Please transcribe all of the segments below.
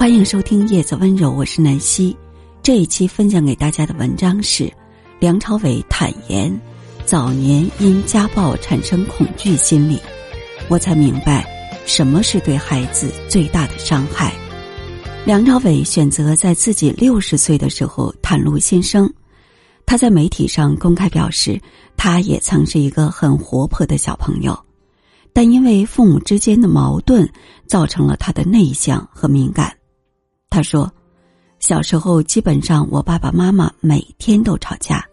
欢迎收听《叶子温柔》，我是南希。这一期分享给大家的文章是：梁朝伟坦言，早年因家暴产生恐惧心理，我才明白什么是对孩子最大的伤害。梁朝伟选择在自己六十岁的时候袒露心声，他在媒体上公开表示，他也曾是一个很活泼的小朋友，但因为父母之间的矛盾，造成了他的内向和敏感。他说：“小时候基本上我爸爸妈妈每天都吵架，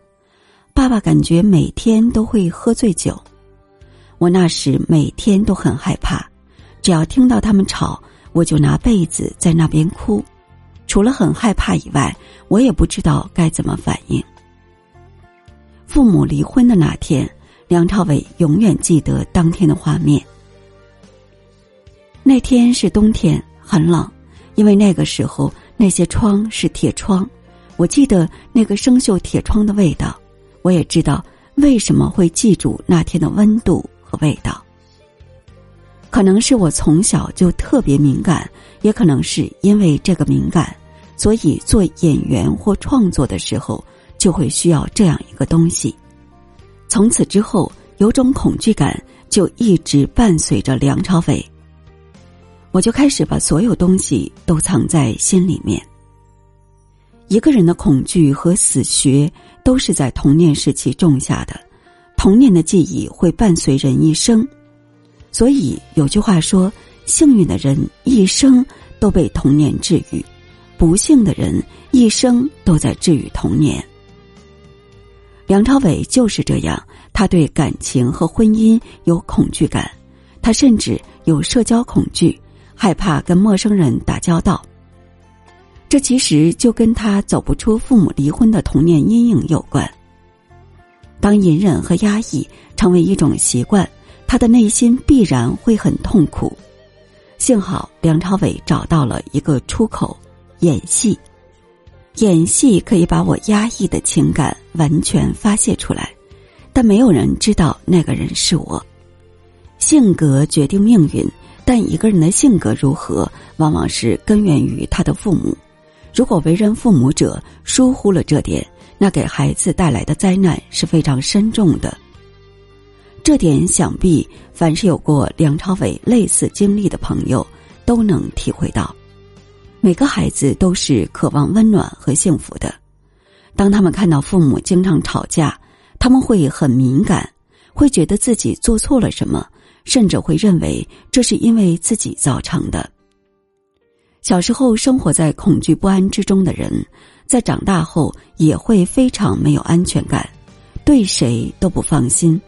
爸爸感觉每天都会喝醉酒，我那时每天都很害怕，只要听到他们吵，我就拿被子在那边哭，除了很害怕以外，我也不知道该怎么反应。”父母离婚的那天，梁朝伟永远记得当天的画面。那天是冬天，很冷。因为那个时候那些窗是铁窗，我记得那个生锈铁窗的味道，我也知道为什么会记住那天的温度和味道。可能是我从小就特别敏感，也可能是因为这个敏感，所以做演员或创作的时候就会需要这样一个东西。从此之后，有种恐惧感就一直伴随着梁朝伟。我就开始把所有东西都藏在心里面。一个人的恐惧和死穴都是在童年时期种下的，童年的记忆会伴随人一生。所以有句话说：“幸运的人一生都被童年治愈，不幸的人一生都在治愈童年。”梁朝伟就是这样，他对感情和婚姻有恐惧感，他甚至有社交恐惧。害怕跟陌生人打交道，这其实就跟他走不出父母离婚的童年阴影有关。当隐忍和压抑成为一种习惯，他的内心必然会很痛苦。幸好梁朝伟找到了一个出口——演戏。演戏可以把我压抑的情感完全发泄出来，但没有人知道那个人是我。性格决定命运。但一个人的性格如何，往往是根源于他的父母。如果为人父母者疏忽了这点，那给孩子带来的灾难是非常深重的。这点想必凡是有过梁朝伟类似经历的朋友都能体会到。每个孩子都是渴望温暖和幸福的，当他们看到父母经常吵架，他们会很敏感，会觉得自己做错了什么。甚至会认为这是因为自己造成的。小时候生活在恐惧不安之中的人，在长大后也会非常没有安全感，对谁都不放心。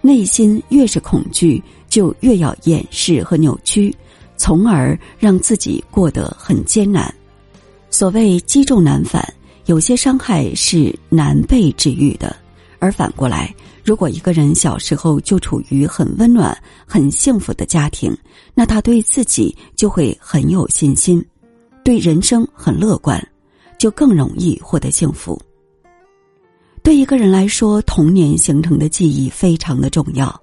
内心越是恐惧，就越要掩饰和扭曲，从而让自己过得很艰难。所谓积重难返，有些伤害是难被治愈的，而反过来。如果一个人小时候就处于很温暖、很幸福的家庭，那他对自己就会很有信心，对人生很乐观，就更容易获得幸福。对一个人来说，童年形成的记忆非常的重要。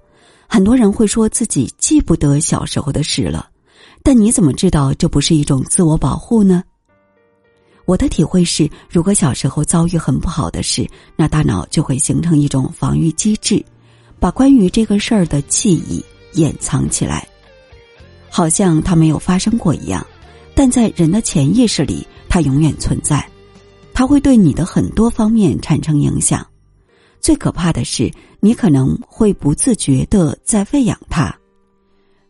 很多人会说自己记不得小时候的事了，但你怎么知道这不是一种自我保护呢？我的体会是，如果小时候遭遇很不好的事，那大脑就会形成一种防御机制，把关于这个事儿的记忆掩藏起来，好像它没有发生过一样。但在人的潜意识里，它永远存在，它会对你的很多方面产生影响。最可怕的是，你可能会不自觉的在喂养它，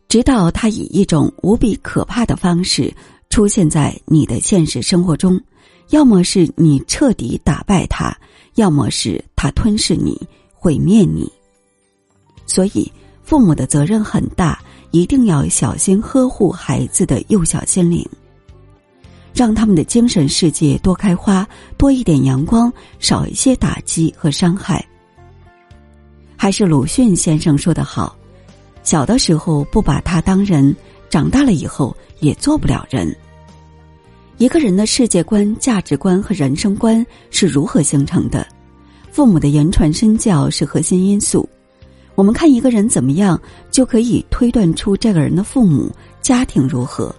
直到它以一种无比可怕的方式。出现在你的现实生活中，要么是你彻底打败他，要么是他吞噬你、毁灭你。所以，父母的责任很大，一定要小心呵护孩子的幼小心灵，让他们的精神世界多开花，多一点阳光，少一些打击和伤害。还是鲁迅先生说的好：“小的时候不把他当人。”长大了以后也做不了人。一个人的世界观、价值观和人生观是如何形成的？父母的言传身教是核心因素。我们看一个人怎么样，就可以推断出这个人的父母家庭如何。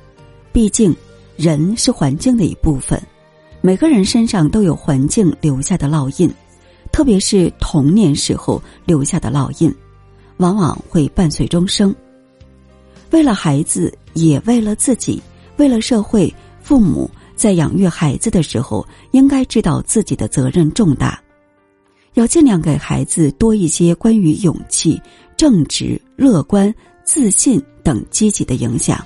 毕竟，人是环境的一部分，每个人身上都有环境留下的烙印，特别是童年时候留下的烙印，往往会伴随终生。为了孩子，也为了自己，为了社会，父母在养育孩子的时候，应该知道自己的责任重大，要尽量给孩子多一些关于勇气、正直、乐观、自信等积极的影响。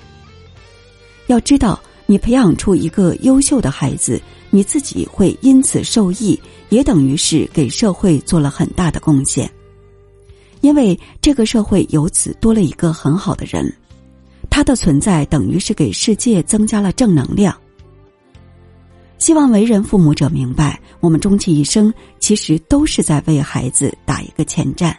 要知道。你培养出一个优秀的孩子，你自己会因此受益，也等于是给社会做了很大的贡献。因为这个社会由此多了一个很好的人，他的存在等于是给世界增加了正能量。希望为人父母者明白，我们终其一生其实都是在为孩子打一个前站。